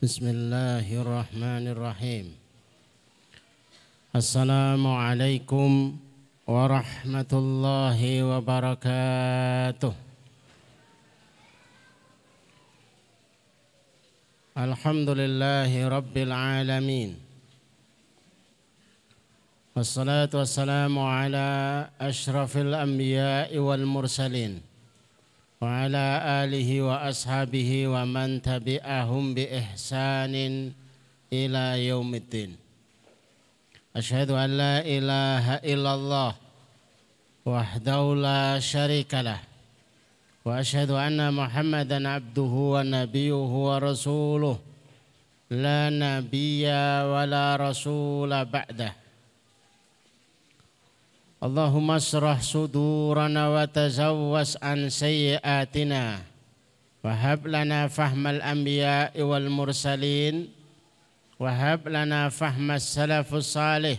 بسم الله الرحمن الرحيم. السلام عليكم ورحمة الله وبركاته. الحمد لله رب العالمين. والصلاة والسلام على أشرف الأنبياء والمرسلين. وعلى آله وأصحابه ومن تبعهم بإحسان إلى يوم الدين. أشهد أن لا إله إلا الله وحده لا شريك له وأشهد أن محمدا عبده ونبيه ورسوله لا نبي ولا رسول بعده. Allahumma asrah sudurana wa tazawwas an sayyiatina wa hab lana fahmal anbiya wal mursalin. Wa hab lana fahmas salafus salih.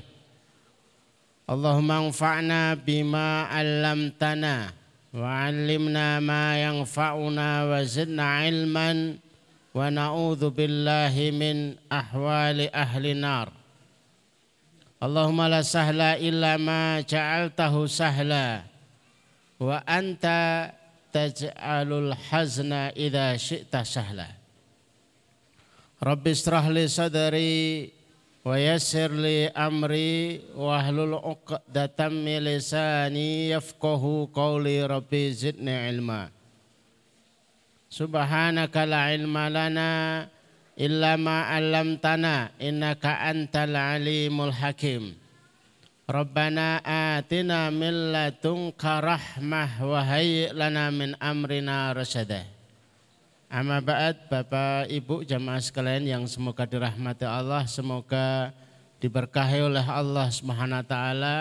Allahumma anfa'na bima 'allamtana wa 'allimna ma yanfa'una wa zidna 'ilman. Wa na'udzu billahi min ahwali ahli nar. Allahumma la sahla illa ma ja'altahu sahla wa anta taj'alul hazna idha syi'ta sahla. Rabbi israh li sadri wa yassir li amri wa hlul 'uqdatam min lisani yafqahu qawli rabbi zidni ilma. Subhanaka la ilma lana illa ma 'allamtana innaka antal alimul hakim. Rabbana atina min ladunka rahmah wa hayyi lana min amrina rasyada. Amma ba'd Bapak Ibu jamaah sekalian yang semoga dirahmati Allah, semoga diberkahi oleh Allah Subhanahu wa taala,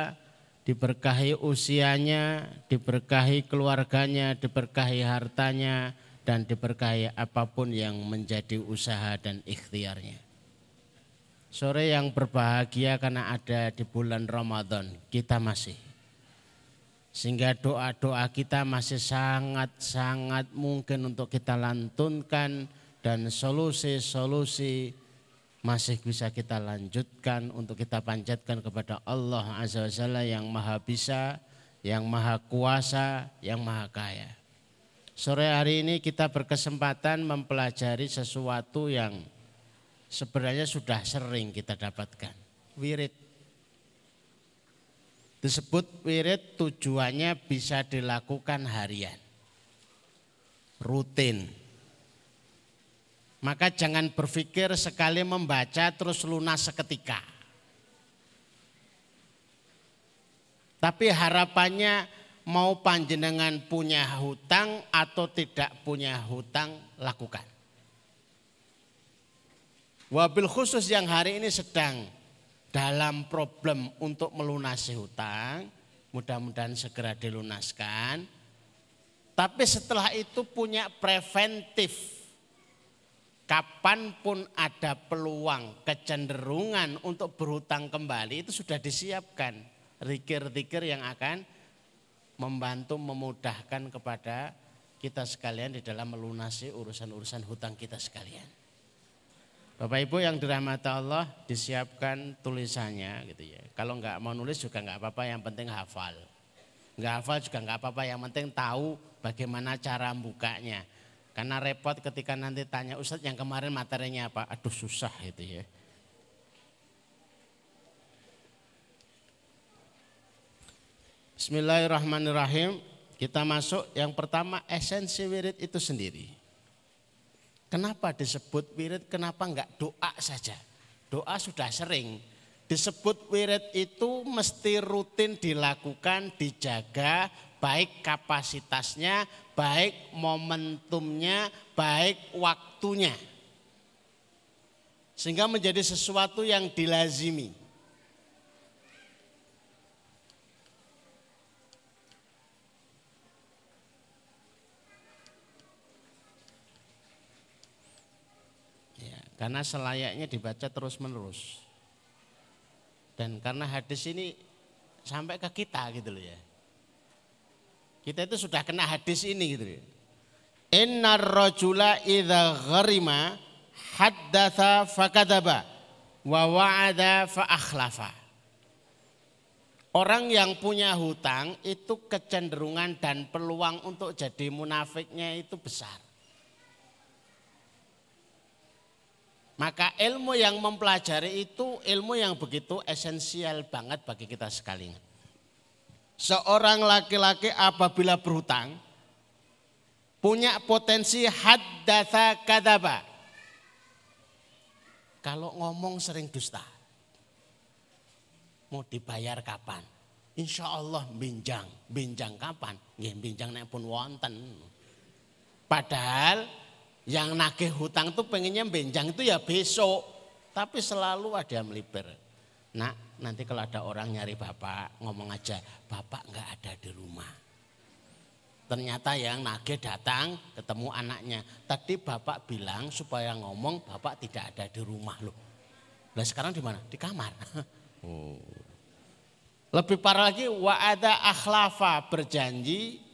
diberkahi usianya, diberkahi keluarganya, diberkahi hartanya, dan diberkahi apa pun yang menjadi usaha dan ikhtiarnya. Sore yang berbahagia karena ada di bulan Ramadan, kita masih. Sehingga doa-doa kita masih sangat-sangat mungkin untuk kita lantunkan dan solusi-solusi masih bisa kita lanjutkan untuk kita panjatkan kepada Allah Azza wa Jalla yang maha bisa, yang maha kuasa, yang maha kaya. Sore hari ini kita berkesempatan mempelajari sesuatu yang sebenarnya sudah sering kita dapatkan. Wirid. Disebut wirid tujuannya bisa dilakukan harian. Rutin. Maka jangan berpikir sekali membaca terus lunas seketika. Tapi harapannya mau panjenengan punya hutang atau tidak punya hutang lakukan. Wabil khusus yang hari ini sedang dalam problem untuk melunasi hutang, mudah-mudahan segera dilunaskan. Tapi setelah itu punya preventif. Kapan pun ada peluang, kecenderungan untuk berhutang kembali itu sudah disiapkan. Rikir-rikir yang akan membantu memudahkan kepada kita sekalian di dalam melunasi urusan-urusan hutang kita sekalian. Bapak Ibu yang dirahmati Allah disiapkan tulisannya gitu ya. Kalau nggak mau nulis juga nggak apa-apa, yang penting hafal. Nggak hafal juga nggak apa-apa, yang penting tahu bagaimana cara bukanya. Karena repot ketika nanti tanya Ustadz yang kemarin materinya apa? Aduh susah gitu ya. Bismillahirrahmanirrahim. Kita masuk yang pertama esensi wirid itu sendiri. Kenapa disebut wirid? Kenapa enggak doa saja? Doa sudah sering. Disebut wirid itu mesti rutin dilakukan, dijaga, baik kapasitasnya, baik momentumnya, baik waktunya. Sehingga menjadi sesuatu yang dilazimi. Karena selayaknya dibaca terus menerus. Dan karena hadis ini sampai ke kita gitu loh ya. Kita itu sudah kena hadis ini gitu ya. Innar rajula idza gharima haddatha fakadaba wa wa'ada fa akhlafa. Orang yang punya hutang itu kecenderungan dan peluang untuk jadi munafiknya itu besar. Maka ilmu yang mempelajari itu ilmu yang begitu esensial banget bagi kita sekalian. Seorang laki-laki apabila berhutang punya potensi haddatha kadaba. Kalau ngomong sering dusta mau dibayar kapan? Insya Allah binjang, binjang kapan? Ya binjang nek pun wonten. Padahal yang nagih hutang tuh pengennya binjang itu ya besok. Tapi selalu ada yang melipir. Nah nanti kalau ada orang nyari bapak ngomong aja, bapak nggak ada di rumah. Ternyata yang nagih datang ketemu anaknya. Tadi bapak bilang supaya ngomong bapak tidak ada di rumah loh. Nah sekarang di mana? Di kamar. Oh. Lebih parah lagi wa ada akhlafa berjanji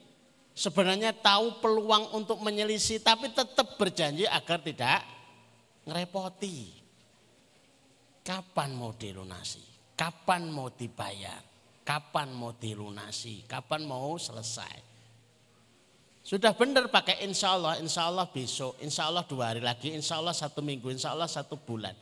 sebenarnya tahu peluang untuk menyelisih tapi tetap berjanji agar tidak ngerepoti. Kapan mau dilunasi? Kapan mau dibayar? Kapan mau dilunasi? Kapan mau selesai? Sudah benar pakai insya Allah, insya Allah besok, insya Allah dua hari lagi, insya Allah satu minggu, insya Allah satu bulan.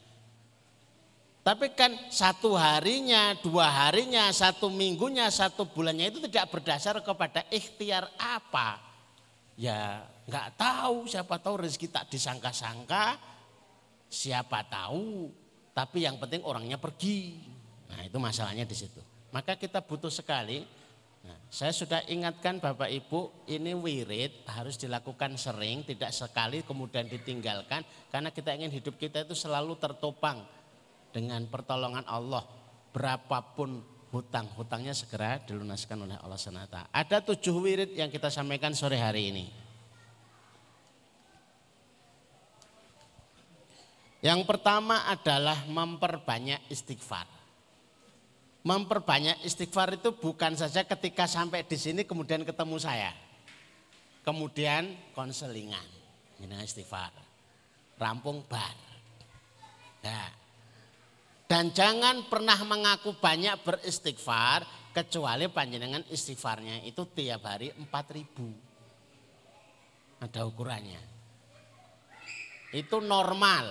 Tapi kan satu harinya, dua harinya, satu minggunya, satu bulannya itu tidak berdasar kepada ikhtiar apa. Ya nggak tahu, siapa tahu rezeki tak disangka-sangka, siapa tahu. Tapi yang penting orangnya pergi. Nah itu masalahnya di situ. Maka kita butuh sekali. Nah, saya sudah ingatkan Bapak Ibu, ini wirid harus dilakukan sering, tidak sekali kemudian ditinggalkan. Karena kita ingin hidup kita itu selalu tertopang dengan pertolongan Allah berapapun hutang-hutangnya segera dilunaskan oleh Allah SWT. Ada tujuh wirid yang kita sampaikan sore hari ini. Yang pertama adalah memperbanyak istighfar. Memperbanyak istighfar itu bukan saja ketika sampai di sini kemudian ketemu saya. Kemudian konselingan. Ini istighfar. Rampung bar. Nah, dan jangan pernah mengaku banyak beristighfar kecuali panjenengan istighfarnya itu tiap hari 4000. Ada ukurannya. Itu normal.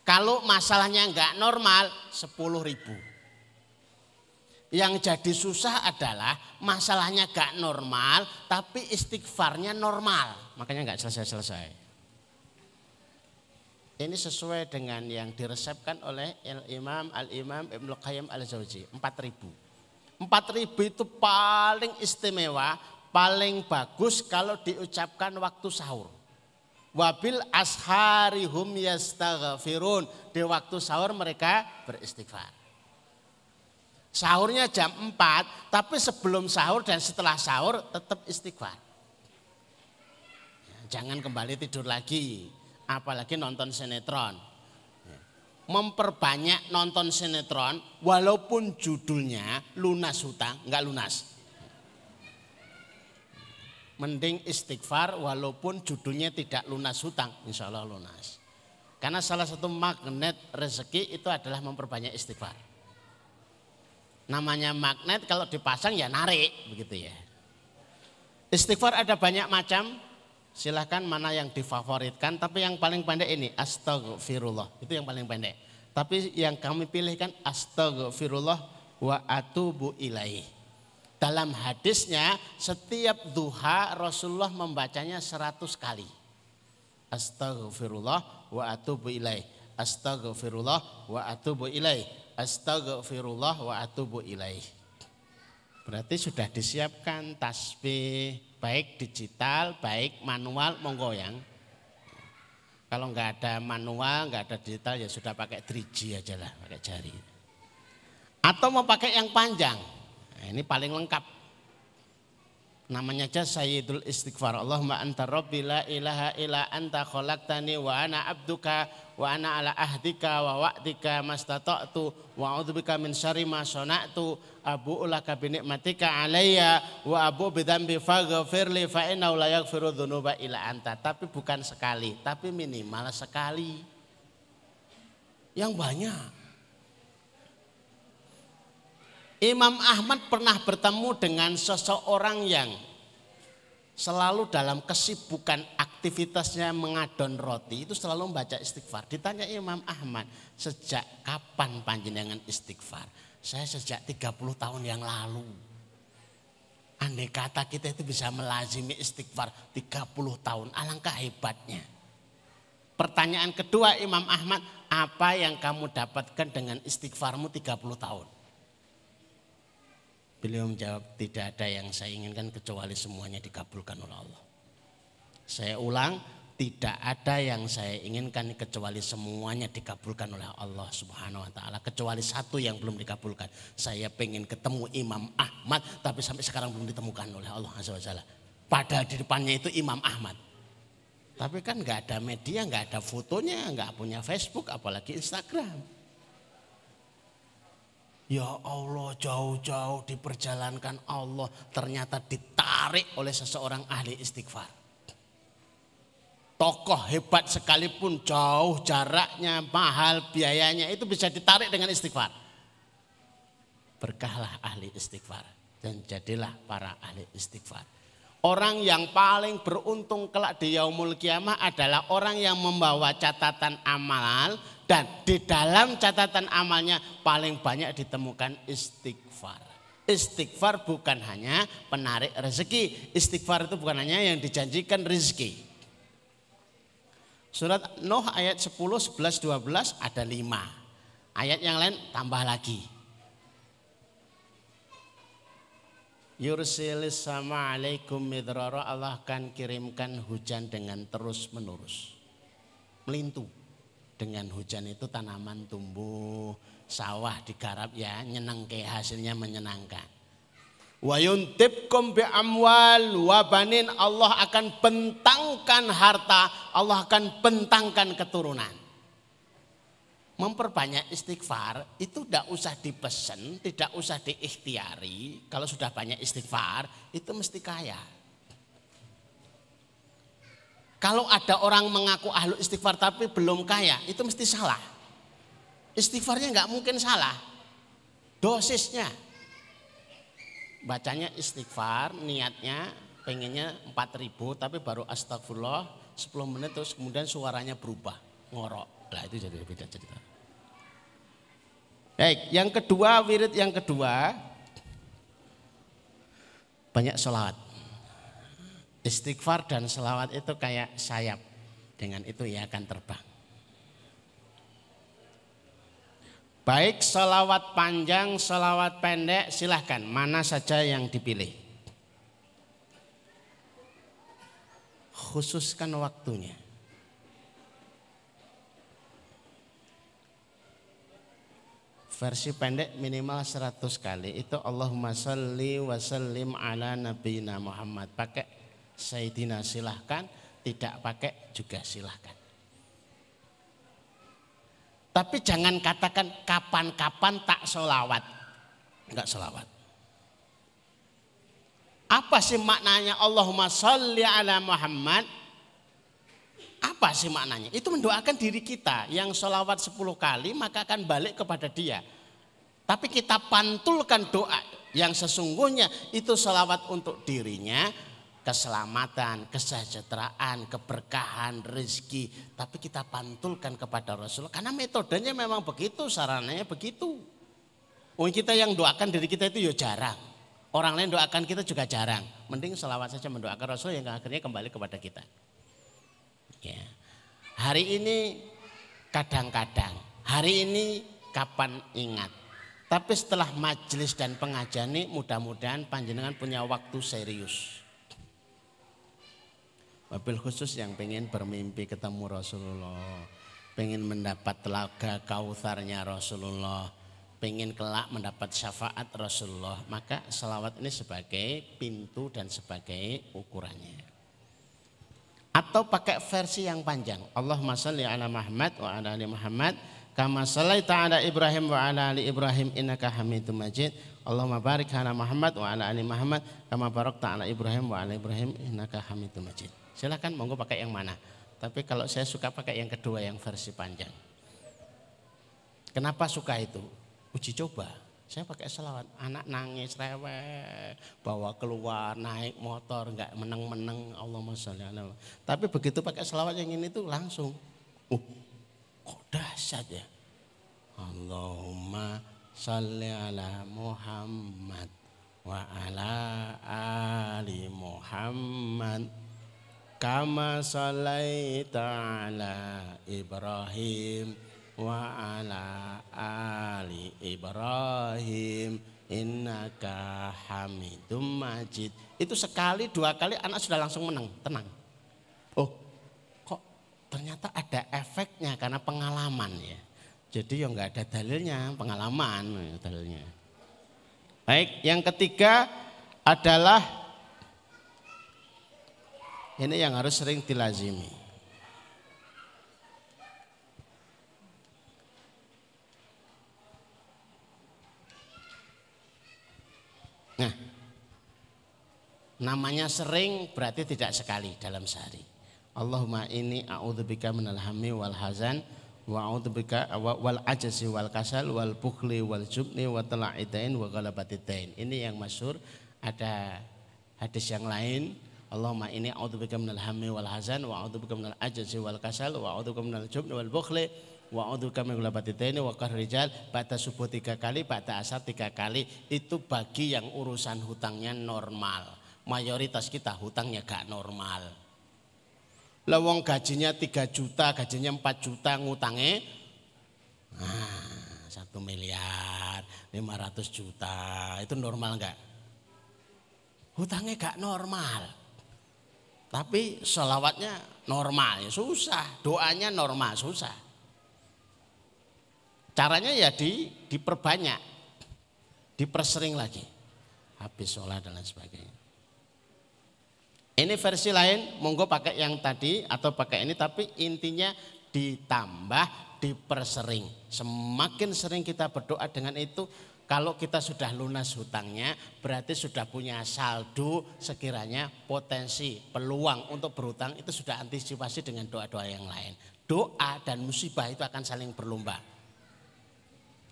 Kalau masalahnya enggak normal 10.000. Yang jadi susah adalah masalahnya enggak normal tapi istighfarnya normal. Makanya enggak selesai-selesai. Ini sesuai dengan yang diresepkan oleh Imam Al-Imam Ibnu Qayyim Al-Jauzi, 4000. 4000 itu paling istimewa, paling bagus kalau diucapkan waktu sahur. Wabil asharihum yastaghfirun. Di waktu sahur mereka beristighfar. Sahurnya jam 4, tapi sebelum sahur dan setelah sahur tetap istighfar. Jangan kembali tidur lagi apalagi nonton sinetron. Memperbanyak nonton sinetron walaupun judulnya lunas hutang, enggak lunas. Mending istighfar walaupun judulnya tidak lunas hutang, insya Allah lunas. Karena salah satu magnet rezeki itu adalah memperbanyak istighfar. Namanya magnet kalau dipasang ya narik begitu ya. Istighfar ada banyak macam, silahkan mana yang difavoritkan tapi yang paling pendek ini astagfirullah itu yang paling pendek. Tapi yang kami pilihkan astagfirullah wa atubu ilaih. Dalam hadisnya setiap duha Rasulullah membacanya seratus kali. Astagfirullah wa atubu ilaih. Astagfirullah wa atubu ilaih. Astagfirullah wa atubu ilaih. Berarti sudah disiapkan tasbih baik digital, baik manual, monggo yang. Kalau nggak ada manual, nggak ada digital ya sudah pakai 3G aja lah, pakai jari. Atau mau pakai yang panjang, nah, ini paling lengkap. Namanya aja Sayyidul Istighfar. Allahumma anta rabbi la ilaha illa anta khalaqtani wa ana abduka wa ana ala ahdika wa wa'dika mastata'tu wa a'udzubika min syarri ma sana'tu abu ulaka bi nikmatika alayya wa abu bidzambi faghfirli fa innahu la yaghfiru dzunuba illa anta. Tapi bukan sekali, tapi minimal sekali. Yang banyak. Imam Ahmad pernah bertemu dengan seseorang yang selalu dalam kesibukan aktivitasnya mengadon roti itu selalu membaca istighfar. Ditanya Imam Ahmad, sejak kapan panjenengan istighfar? Saya sejak 30 tahun yang lalu. Andai kata kita itu bisa melazimi istighfar 30 tahun, alangkah hebatnya. Pertanyaan kedua Imam Ahmad, apa yang kamu dapatkan dengan istighfarmu 30 tahun? Beliau menjawab, tidak ada yang saya inginkan kecuali semuanya dikabulkan oleh Allah. Saya ulang, tidak ada yang saya inginkan kecuali semuanya dikabulkan oleh Allah Subhanahu wa taala kecuali satu yang belum dikabulkan. Saya pengen ketemu Imam Ahmad tapi sampai sekarang belum ditemukan oleh Allah Azza wa Padahal di depannya itu Imam Ahmad. Tapi kan nggak ada media, nggak ada fotonya, nggak punya Facebook, apalagi Instagram. Ya Allah jauh-jauh diperjalankan Allah ternyata ditarik oleh seseorang ahli istighfar. Tokoh hebat sekalipun jauh jaraknya, mahal biayanya itu bisa ditarik dengan istighfar. Berkahlah ahli istighfar dan jadilah para ahli istighfar. Orang yang paling beruntung kelak di yaumul kiamah adalah orang yang membawa catatan amal dan di dalam catatan amalnya paling banyak ditemukan istighfar. Istighfar bukan hanya penarik rezeki, istighfar itu bukan hanya yang dijanjikan rezeki. Surat Nuh ayat 10, 11, 12 ada 5. Ayat yang lain tambah lagi. Yursilis sama alaikum midrara Allah akan kirimkan hujan dengan terus menerus. Melintu. Dengan hujan itu tanaman tumbuh, sawah digarap ya nyenengke hasilnya menyenangkan. Wa yuntibkum bi amwal wa banin Allah akan bentangkan harta, Allah akan bentangkan keturunan memperbanyak istighfar itu tidak usah dipesen, tidak usah diikhtiari. Kalau sudah banyak istighfar itu mesti kaya. Kalau ada orang mengaku ahlu istighfar tapi belum kaya itu mesti salah. Istighfarnya nggak mungkin salah. Dosisnya. Bacanya istighfar, niatnya pengennya 4000 tapi baru astagfirullah 10 menit terus kemudian suaranya berubah ngorok. Lah itu jadi beda cerita. Baik, yang kedua, wirid yang kedua, banyak sholawat. Istighfar dan sholawat itu kayak sayap. Dengan itu ia akan terbang. Baik sholawat panjang, sholawat pendek silahkan. Mana saja yang dipilih. Khususkan waktunya. Versi pendek minimal 100 kali. Itu Allahumma salli wa sallim ala nabiyina Muhammad. Pakai Sayyidina silahkan tidak pakai juga silahkan. Tapi jangan katakan kapan-kapan tak solawat enggak solawat apa sih maknanya Allahumma salli ala Muhammad apa sih maknanya? Itu mendoakan diri kita yang sholawat 10 kali maka akan balik kepada dia. Tapi kita pantulkan doa yang sesungguhnya itu sholawat untuk dirinya. Keselamatan, kesejahteraan, keberkahan, rezeki. Tapi kita pantulkan kepada Rasul. Karena metodenya memang begitu, sarananya begitu. Oh kita yang doakan diri kita itu ya jarang. Orang lain doakan kita juga jarang. Mending sholawat saja mendoakan Rasul yang akhirnya kembali kepada kita. Ya. Hari ini kadang-kadang, hari ini kapan ingat. Tapi setelah majelis dan pengajian ini mudah-mudahan panjenengan punya waktu serius. Wabil khusus yang pengen bermimpi ketemu Rasulullah. Pengen mendapat telaga kautharnya Rasulullah. pengen kelak mendapat syafaat Rasulullah, maka selawat ini sebagai pintu dan sebagai ukurannya. Atau pakai versi yang panjang. Allahumma salli ala Muhammad wa ala ali Muhammad kama sallaita ala Ibrahim wa ala ali Ibrahim innaka Hamidum Majid. Allahumma barik ala Muhammad wa ala ali Muhammad kama barakta ala Ibrahim wa ala Ibrahim innaka Hamidum Majid. Silakan monggo pakai yang mana. Tapi kalau saya suka pakai yang kedua yang versi panjang. Kenapa suka itu? uji coba. Saya pakai selawat, anak nangis rewel, bawa keluar, naik motor, nggak meneng-meneng, Allah sholli. Tapi begitu pakai selawat yang ini tuh langsung, uh, kok dahsyat ya. Allahumma sholli ala Muhammad wa ala ali Muhammad kama sallaita ala Ibrahim wa ala ali Ibrahim innaka hamidum majid. Itu sekali dua kali anak sudah langsung menang, tenang. Oh, kok ternyata ada efeknya karena pengalaman ya. Jadi yang nggak ada dalilnya, pengalaman ya, dalilnya. Baik, yang ketiga adalah ini yang harus sering dilazimi. Nah, namanya sering berarti tidak sekali dalam sehari. Allahumma ini a'udzubika minal hammi wal hazan wa a'udzubika wal ajzi wal kasal wal bukhli wal jubni wa tala'idain wa ghalabatiddain. Ini yang masyhur ada hadis yang lain Allahumma ini a'udzubika minal hammi wal hazan wa a'udzubika minal ajzi wal kasal wa a'udzubika minal jubni wal bukhli wa kami ini wa rijal pada subuh tiga kali pada asar tiga kali itu bagi yang urusan hutangnya normal mayoritas kita hutangnya gak normal. Lewong gajinya 3 juta gajinya 4 juta ngutangnya nah, 1 miliar 500 juta itu normal enggak hutangnya gak normal. Tapi selawatnya normal ya susah. Doanya normal susah. Caranya ya di, diperbanyak, dipersering lagi. Habis sholat dan lain sebagainya. Ini versi lain, monggo pakai yang tadi atau pakai ini, tapi intinya ditambah, dipersering. Semakin sering kita berdoa dengan itu, kalau kita sudah lunas hutangnya, berarti sudah punya saldo sekiranya potensi, peluang untuk berhutang itu sudah antisipasi dengan doa-doa yang lain. Doa dan musibah itu akan saling berlomba.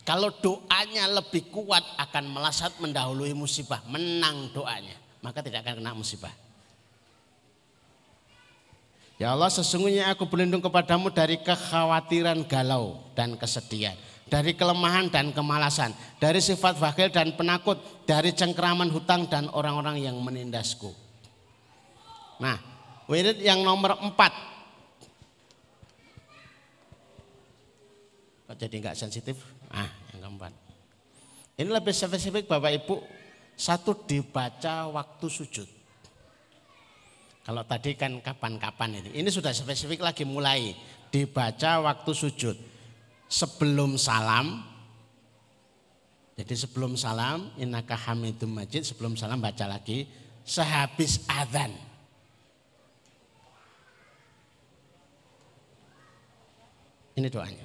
Kalau doanya lebih kuat akan melesat mendahului musibah, menang doanya, maka tidak akan kena musibah. Ya Allah sesungguhnya aku berlindung kepadamu dari kekhawatiran galau dan kesedihan. Dari kelemahan dan kemalasan. Dari sifat wakil dan penakut. Dari cengkeraman hutang dan orang-orang yang menindasku. Nah wirid yang nomor empat. Kok jadi nggak sensitif? Ah, yang keempat. Ini lebih spesifik Bapak Ibu. Satu dibaca waktu sujud. Kalau tadi kan kapan-kapan ini. Ini sudah spesifik lagi mulai. Dibaca waktu sujud. Sebelum salam. Jadi sebelum salam. Innaka hamidum majid. Sebelum salam baca lagi. Sehabis adhan. Ini doanya.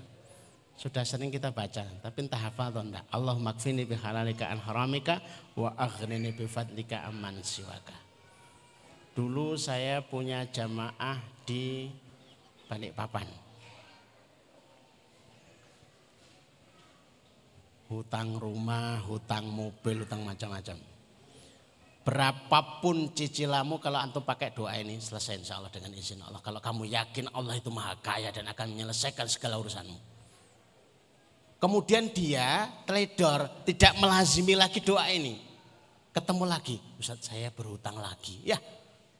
Sudah sering kita baca, tapi entah hafal atau enggak. Allah makfini bihalalika an haramika wa aghnini bifadlika amman siwaka. Dulu saya punya jamaah di Balikpapan. Hutang rumah, hutang mobil, hutang macam-macam. Berapapun cicilamu kalau antum pakai doa ini selesai insya Allah dengan izin Allah. Kalau kamu yakin Allah itu maha kaya dan akan menyelesaikan segala urusanmu. Kemudian dia trader tidak melazimi lagi doa ini. Ketemu lagi, Ustaz saya berhutang lagi. Ya,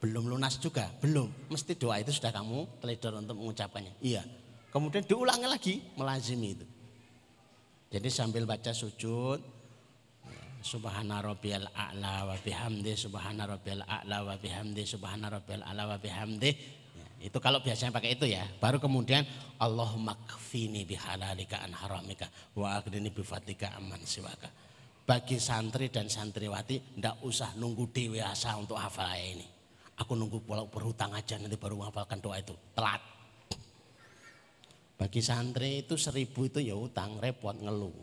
belum lunas juga, belum. Mesti doa itu sudah kamu trader untuk mengucapkannya. Iya. Kemudian diulangi lagi melazimi itu. Jadi sambil baca sujud, Subhana rabbiyal a'la wa bihamdi subhana rabbiyal a'la wa bihamdi subhana rabbiyal a'la wa bihamdi. Ya, itu kalau biasanya pakai itu ya. Baru kemudian Allahumma kfini bihalalika an haramika wa aghnini bifadlika aman siwaka. Bagi santri dan santriwati ndak usah nunggu dewasa untuk hafal ini. Aku nunggu pulau berhutang aja nanti baru menghafalkan doa itu. Telat. Bagi santri itu seribu itu ya utang, repot ngeluh.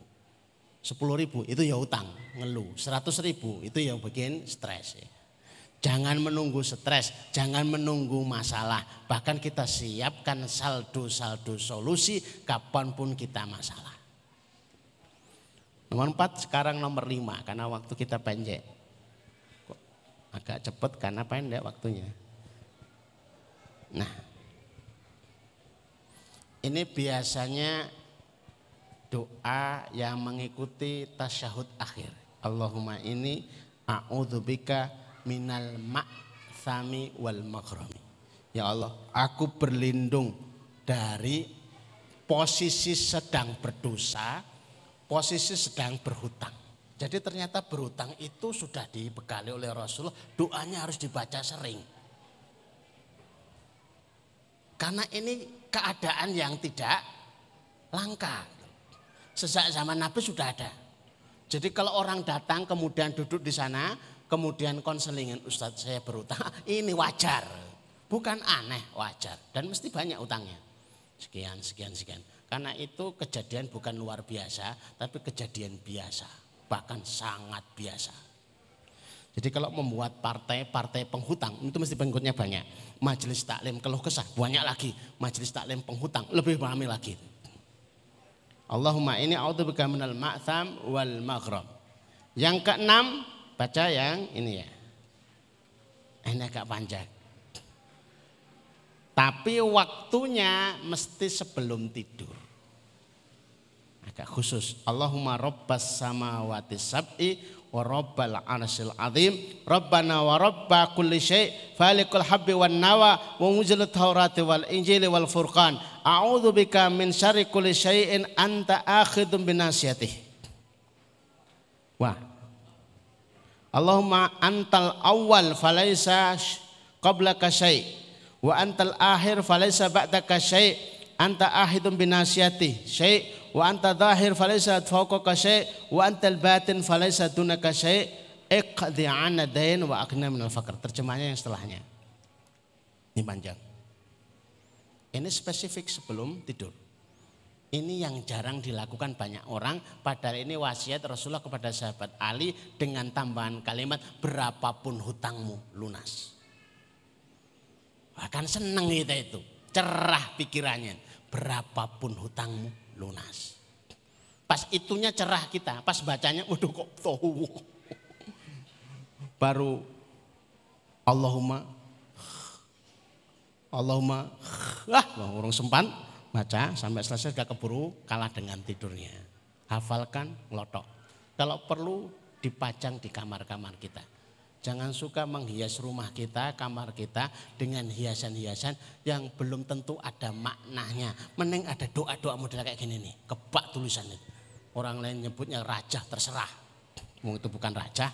Sepuluh ribu itu ya utang, ngeluh. Seratus ribu itu yang bikin stres ya. Jangan menunggu stres, jangan menunggu masalah. Bahkan kita siapkan saldo-saldo solusi kapan pun kita masalah. Nomor empat sekarang nomor lima karena waktu kita pendek. Agak cepat karena pendek waktunya. Nah, ini biasanya doa yang mengikuti tasyahud akhir. Allahumma ini a'udzubika minal ma'thami wal maghrami. Ya Allah, aku berlindung dari posisi sedang berdosa, posisi sedang berhutang. Jadi ternyata berhutang itu sudah dibekali oleh Rasulullah, doanya harus dibaca sering. Karena ini keadaan yang tidak langka. Sejak zaman Nabi sudah ada. Jadi kalau orang datang kemudian duduk di sana, kemudian konselingin Ustadz saya berutang, ini wajar. Bukan aneh, wajar. Dan mesti banyak utangnya. Sekian, sekian, sekian. Karena itu kejadian bukan luar biasa, tapi kejadian biasa. Bahkan sangat biasa. Jadi kalau membuat partai-partai penghutang, itu mesti pengikutnya banyak. Majelis taklim keluh kesah, banyak lagi. Majelis taklim penghutang, lebih ramai lagi. Allahumma ini a'udzubika minal ma'tham wal maghrab. Yang keenam, Baca yang ini ya. Ini agak panjang. Tapi waktunya mesti sebelum tidur. Khusus. Allahumma rabbas samawati sab'i wa rabbal arsil azim. Rabbana wa rabba kulli syai falikul habbi wan nawa wa muzil taurati wal injili wal furqan. A'udzu bika min syarri kulli syai'in anta akhidun binasiyatih. Wah. Allahumma antal awal falaisa qablaka syai wa antal akhir falaisa ba'daka syai anta ahidun binasiyati syai wa anta zahir falaisa fawqaka syai wa antal batin falaisa dunaka syai iqdi 'anna dain wa aghna minal faqr terjemahnya yang setelahnya ini panjang ini spesifik sebelum tidur ini yang jarang dilakukan banyak orang. Padahal ini wasiat Rasulullah kepada sahabat Ali dengan tambahan kalimat berapapun hutangmu lunas. Bahkan seneng kita itu. Cerah pikirannya. Berapapun hutangmu lunas. Pas itunya cerah kita. Pas bacanya waduh kok tahu. Baru Allahumma Allahumma ah orang sempan baca sampai selesai gak keburu kalah dengan tidurnya. Hafalkan, ngelotok. Kalau perlu dipajang di kamar-kamar kita. Jangan suka menghias rumah kita, kamar kita dengan hiasan-hiasan yang belum tentu ada maknanya. Mending ada doa-doa model kayak gini nih, kebak tulisan itu. Orang lain nyebutnya raja terserah. Mau itu bukan raja.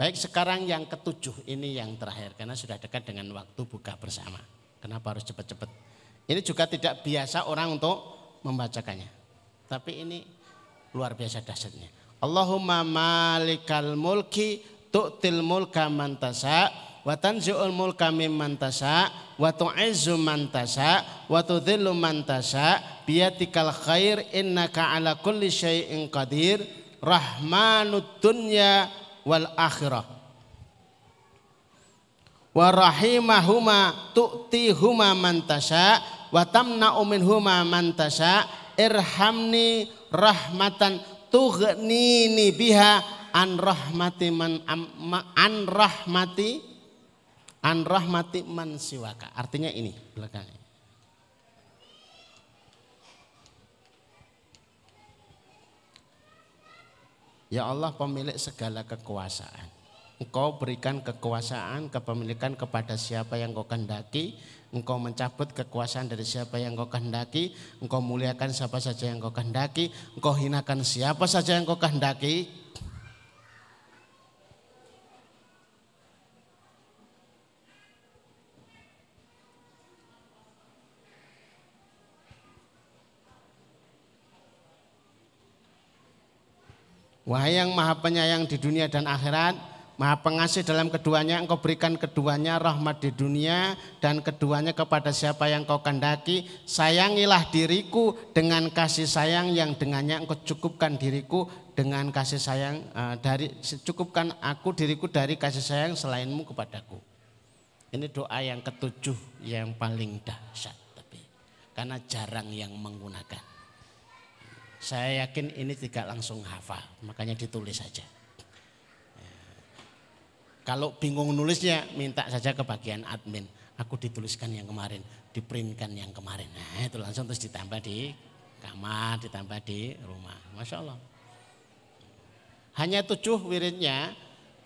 Baik sekarang yang ketujuh ini yang terakhir karena sudah dekat dengan waktu buka bersama. Kenapa harus cepat-cepat? Ini juga tidak biasa orang untuk membacakannya. Tapi ini luar biasa dahsyatnya. Allahumma malikal mulki tu'til mulka man tasa wa tanzi'ul mulka mimman tasa wa tu'izzu man tasa wa tudhillu man tasa biyatikal khair innaka ala kulli syai'in qadir rahmanud dunya wal akhirah. Wa rahimahuma tu'tihuma man tasha wa tamna'u minhuma man tasha irhamni rahmatan tughnini biha an rahmati man an rahmati an rahmati man siwaka artinya ini belakangnya Ya Allah pemilik segala kekuasaan Engkau berikan kekuasaan, kepemilikan kepada siapa yang kau kehendaki. Engkau mencabut kekuasaan dari siapa yang kau kehendaki. Engkau muliakan siapa saja yang kau kehendaki. Engkau hinakan siapa saja yang kau kehendaki. Wahai yang maha penyayang di dunia dan akhirat, maha pengasih dalam keduanya, engkau berikan keduanya rahmat di dunia dan keduanya kepada siapa yang kau kendaki. Sayangilah diriku dengan kasih sayang yang dengannya engkau cukupkan diriku dengan kasih sayang uh, dari cukupkan aku diriku dari kasih sayang selainmu kepadaku. Ini doa yang ketujuh yang paling dahsyat tapi karena jarang yang menggunakan. Saya yakin ini tidak langsung hafal, makanya ditulis saja. Kalau bingung nulisnya, minta saja ke bagian admin. Aku dituliskan yang kemarin, diprintkan yang kemarin. Nah itu langsung terus ditambah di kamar, ditambah di rumah. Masya Allah. Hanya tujuh wiridnya,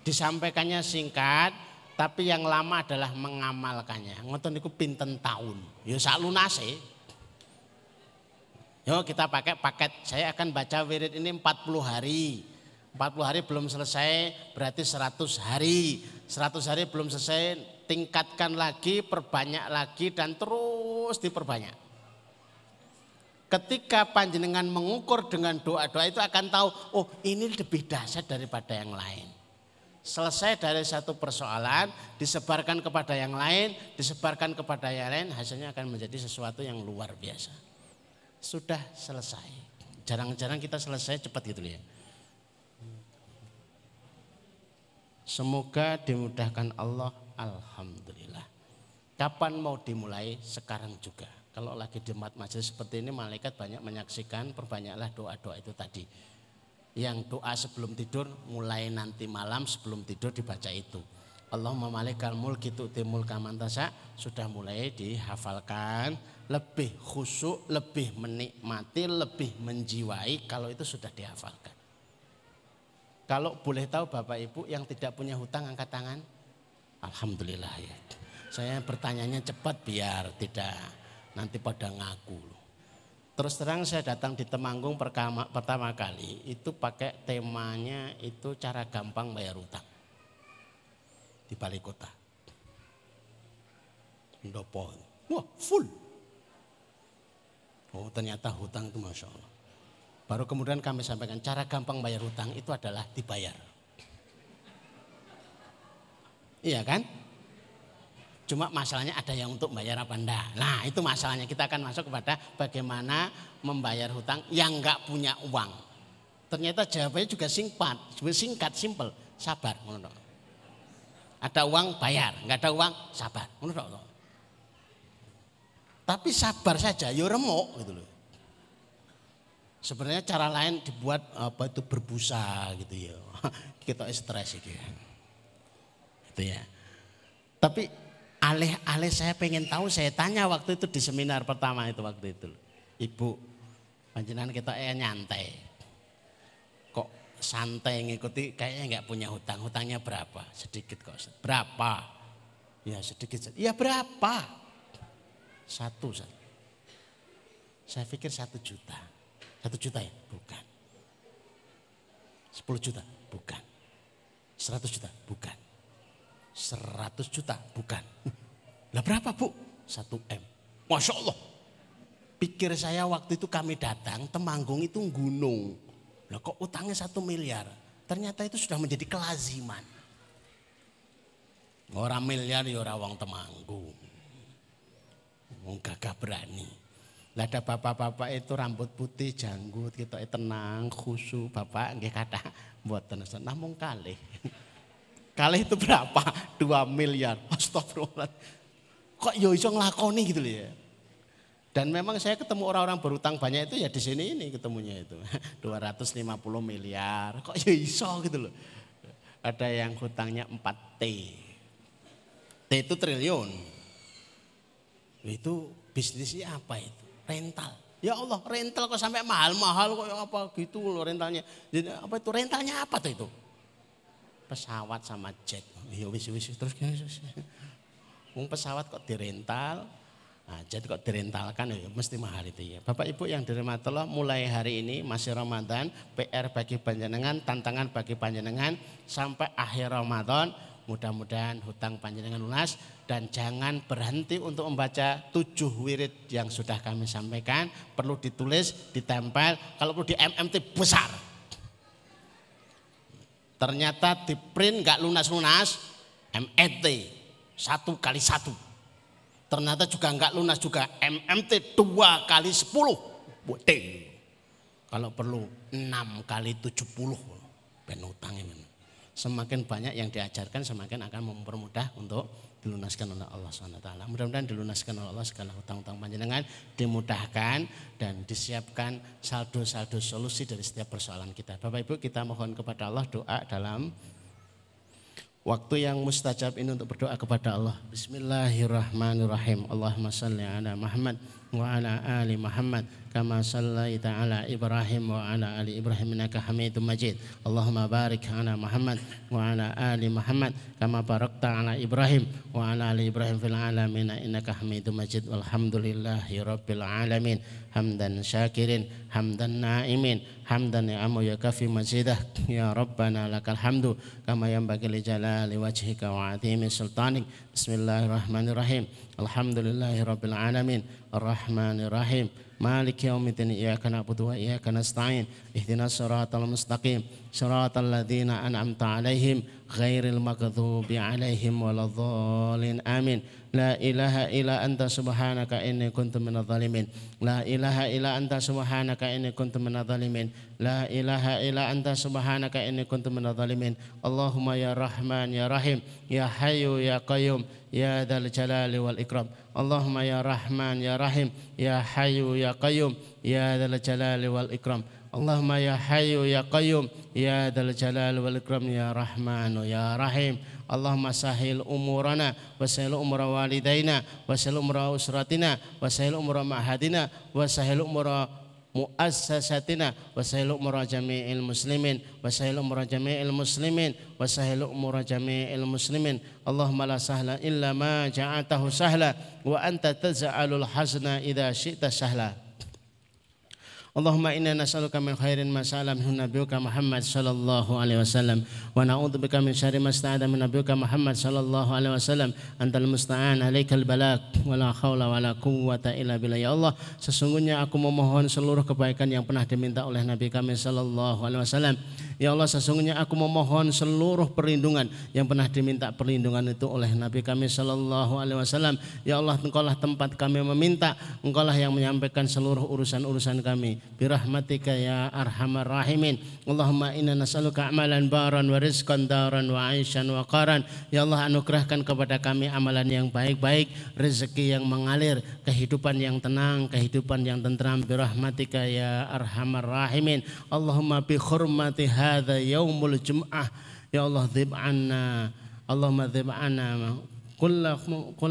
disampaikannya singkat, tapi yang lama adalah mengamalkannya. Ngoten niku pinten tahun. Ya sak lunase. Yuk kita pakai paket. Saya akan baca wirid ini 40 hari. 40 hari belum selesai berarti 100 hari. 100 hari belum selesai tingkatkan lagi, perbanyak lagi dan terus diperbanyak. Ketika panjenengan mengukur dengan doa-doa itu akan tahu, oh ini lebih dahsyat daripada yang lain. Selesai dari satu persoalan, disebarkan kepada yang lain, disebarkan kepada yang lain, hasilnya akan menjadi sesuatu yang luar biasa sudah selesai. Jarang-jarang kita selesai cepat gitu ya. Semoga dimudahkan Allah. Alhamdulillah. Kapan mau dimulai? Sekarang juga. Kalau lagi di majelis seperti ini malaikat banyak menyaksikan perbanyaklah doa-doa itu tadi. Yang doa sebelum tidur mulai nanti malam sebelum tidur dibaca itu. Allahumma malikal mulki tu'ti mulka mantasa sudah mulai dihafalkan lebih khusyuk, lebih menikmati, lebih menjiwai kalau itu sudah dihafalkan. Kalau boleh tahu Bapak Ibu yang tidak punya hutang angkat tangan. Alhamdulillah ya. Saya bertanyanya cepat biar tidak nanti pada ngaku. Terus terang saya datang di Temanggung pertama, pertama kali itu pakai temanya itu cara gampang bayar hutang di balik kota. Ndopo. Wah full. Oh ternyata hutang itu Masya Allah. Baru kemudian kami sampaikan cara gampang bayar hutang itu adalah dibayar. Iya kan? Cuma masalahnya ada yang untuk bayar apa enggak. Nah itu masalahnya kita akan masuk kepada bagaimana membayar hutang yang enggak punya uang. Ternyata jawabannya juga singkat, singkat, simple, sabar. Ada uang bayar, nggak ada uang sabar. Tapi sabar saja, yo remuk gitu loh. Sebenarnya cara lain dibuat apa itu berbusa gitu ya. Kita stres gitu ya. Itu ya. Tapi alih-alih saya pengen tahu, saya tanya waktu itu di seminar pertama itu waktu itu. Ibu, panjenengan kita eh nyantai santai ngikuti kayaknya nggak punya hutang. Hutangnya berapa? Sedikit kok. Berapa? Ya sedikit. Ya berapa? Satu. Saya pikir satu juta. Satu juta ya? Bukan. Sepuluh juta? Bukan. Seratus juta? Bukan. Seratus juta? Bukan. Lah berapa bu? Satu M. Masya Allah. Pikir saya waktu itu kami datang, Temanggung itu gunung. Lah kok utangnya satu miliar? Ternyata itu sudah menjadi kelaziman. Orang miliar ya orang temanggung. Wong gagah berani. Lah ada bapak-bapak itu rambut putih, janggut, kita tenang, khusyuk. Bapak nggih kata buat tenang, namun kali. Kali itu berapa? Dua miliar. Astagfirullah. Kok yo iso nglakoni gitu loh ya. Dan memang saya ketemu orang-orang berutang banyak itu ya di sini ini ketemunya itu. 250 miliar. Kok ya iso gitu loh. Ada yang hutangnya 4T. T itu triliun. Itu bisnisnya apa itu? Rental. Ya Allah, rental kok sampai mahal-mahal kok apa gitu loh rentalnya. Jadi apa itu rentalnya apa tuh itu? Pesawat sama jet. Ya wis wis terus gini. pesawat kok dirental, Nah, jadi kok direntalkan ya mesti mahal itu ya. Bapak Ibu yang dirahmati Allah, mulai hari ini masih Ramadan, PR bagi panjenengan, tantangan bagi panjenengan sampai akhir Ramadan. Mudah-mudahan hutang panjenengan lunas dan jangan berhenti untuk membaca tujuh wirid yang sudah kami sampaikan. Perlu ditulis, ditempel, kalau perlu di MMT besar. Ternyata di print nggak lunas-lunas, MET satu kali satu. Ternyata juga nggak lunas juga MMT dua kali sepuluh. Kalau perlu enam kali tujuh puluh. Ben utangnya Semakin banyak yang diajarkan semakin akan mempermudah untuk dilunaskan oleh Allah SWT. Mudah-mudahan dilunaskan oleh Allah segala hutang-hutang panjenengan, dimudahkan dan disiapkan saldo-saldo solusi dari setiap persoalan kita. Bapak Ibu kita mohon kepada Allah doa dalam waktu yang mustajab ini untuk berdoa kepada Allah. Bismillahirrahmanirrahim. Allahumma salli ala Muhammad wa ala ali Muhammad kama sallaita ala Ibrahim wa ala ali Ibrahim innaka Hamidum Majid. Allahumma barik ala Muhammad wa ala ali Muhammad kama barakta ala Ibrahim wa ala ali Ibrahim fil alamin innaka Hamidum Majid. Walhamdulillahi rabbil alamin. Hamdan syakirin, hamdan naimin, hamdan ni'amu ya kafi mazidah. Ya Rabbana lakal hamdu kama yanbaghi li jalali wajhika wa azimi sultanik. Bismillahirrahmanirrahim. Alhamdulillahi rabbil alamin. Ar-Rahmanir-Rahim. Malik yaumiddin iyyaka na'budu wa iyyaka nasta'in. surah siratal mustaqim. surah ladzina an'amta 'alaihim غير المغضوب عليهم ولا الضالين. آمين. لا إله إلا أنت سبحانك إني كنت من الظالمين. لا إله إلا أنت سبحانك إني كنت من الظالمين. لا إله إلا أنت سبحانك إني كنت من الظالمين. اللهم يا رحمن يا رحيم يا حي يا قيوم يا ذا الجلال والإكرام. اللهم يا رحمن يا رحيم يا حي يا قيوم يا ذا الجلال والإكرام. Allahumma ya Hayu ya Qayyum ya dal Jalal wal Ikram ya Rahman ya Rahim. Allahumma sahil umurana wasahil umur walidaina wasahil umur usratina wasahil umur mahadina wasahil umur muassasatina wasahil umur jami'il muslimin wasahil umur jami'il muslimin wasahil umur jami'il muslimin. Allahumma la sahla illa ma ja'atahu sahla wa anta taz'alul hazna idza syi'ta sahla. Allahumma inna nas'aluka min khairin ma sa'ala minhu nabiyuka Muhammad sallallahu alaihi wasallam. Wa na'udzubika min syarri ma sta'ada min nabiyuka Muhammad sallallahu alaihi wasallam. Antal musta'an alaikal balak wala haula wala quwwata illa billah. Ya Allah sesungguhnya aku memohon seluruh kebaikan yang pernah diminta oleh nabi kami sallallahu alaihi wasallam. Ya Allah sesungguhnya aku memohon seluruh perlindungan yang pernah diminta perlindungan itu oleh Nabi kami Shallallahu Alaihi Wasallam. Ya Allah engkaulah tempat kami meminta, engkaulah yang menyampaikan seluruh urusan-urusan kami. Birahmatika ya arhamar rahimin. Allahumma inna nas'aluka amalan baran wa rizqan daran wa aishan wa qaran. Ya Allah anugerahkan kepada kami amalan yang baik-baik, rezeki yang mengalir, kehidupan yang tenang, kehidupan yang tentram. Birahmatika ya arhamar rahimin. Allahumma bi hurmati hadha yaumul jum'ah ya Allah dhib anna Allahumma dhib anna Kulla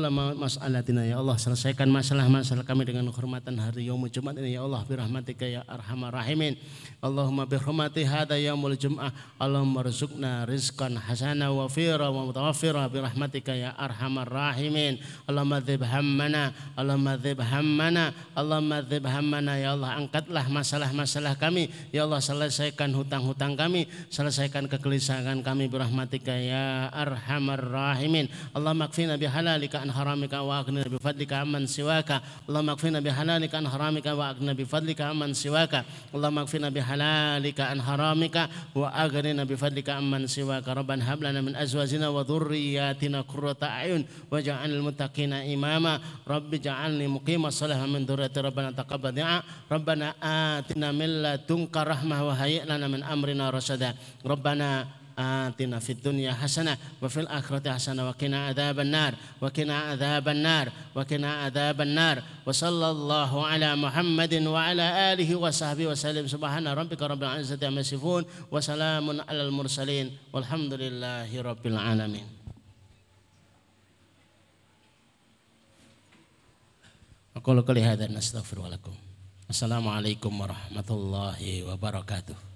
mas'alatina ya Allah selesaikan masalah-masalah kami dengan kehormatan hari yaumul Jumat ini ya Allah birahmatika ya arhamar rahimin. Allahumma birahmati hada yaumul Jum'ah. Allahumma rizqna rizqan hasana wa fira wa mutawaffira birahmatika ya arhamar rahimin. Allahumma dzib hammana, Allahumma dzib hammana, Allahumma dzib hammana ya Allah angkatlah masalah-masalah kami. Ya Allah selesaikan hutang-hutang kami, selesaikan kegelisahan kami birahmatika ya arhamar rahimin. Allahumma اكفنا بحلالك عن حرامك واغننا بفضلك عمن سواك اللهم اكفنا بحلالك عن حرامك واغننا بفضلك عمن سواك اللهم اكفنا بحلالك عن حرامك واغننا بفضلك عمن سواك ربنا هب لنا من ازواجنا وذرياتنا قرة اعين واجعل المتقين اماما رب اجعلني مقيم الصلاة من ذريتي ربنا تقبل دعاء ربنا آتنا من لدنك رحمة وهيئ لنا من امرنا رشدا ربنا آتنا في الدنيا حسنة وفي الآخرة حسنة وقنا عذاب النار وقنا عذاب النار وقنا عذاب النار. وصلى الله على محمد وعلى آله وصحبه وسلم. سبحان ربك رب العزة عما يصفون وسلام على المرسلين. والحمد لله رب العالمين. أقول قولي هذا نستغفر لكم السلام عليكم ورحمة الله وبركاته.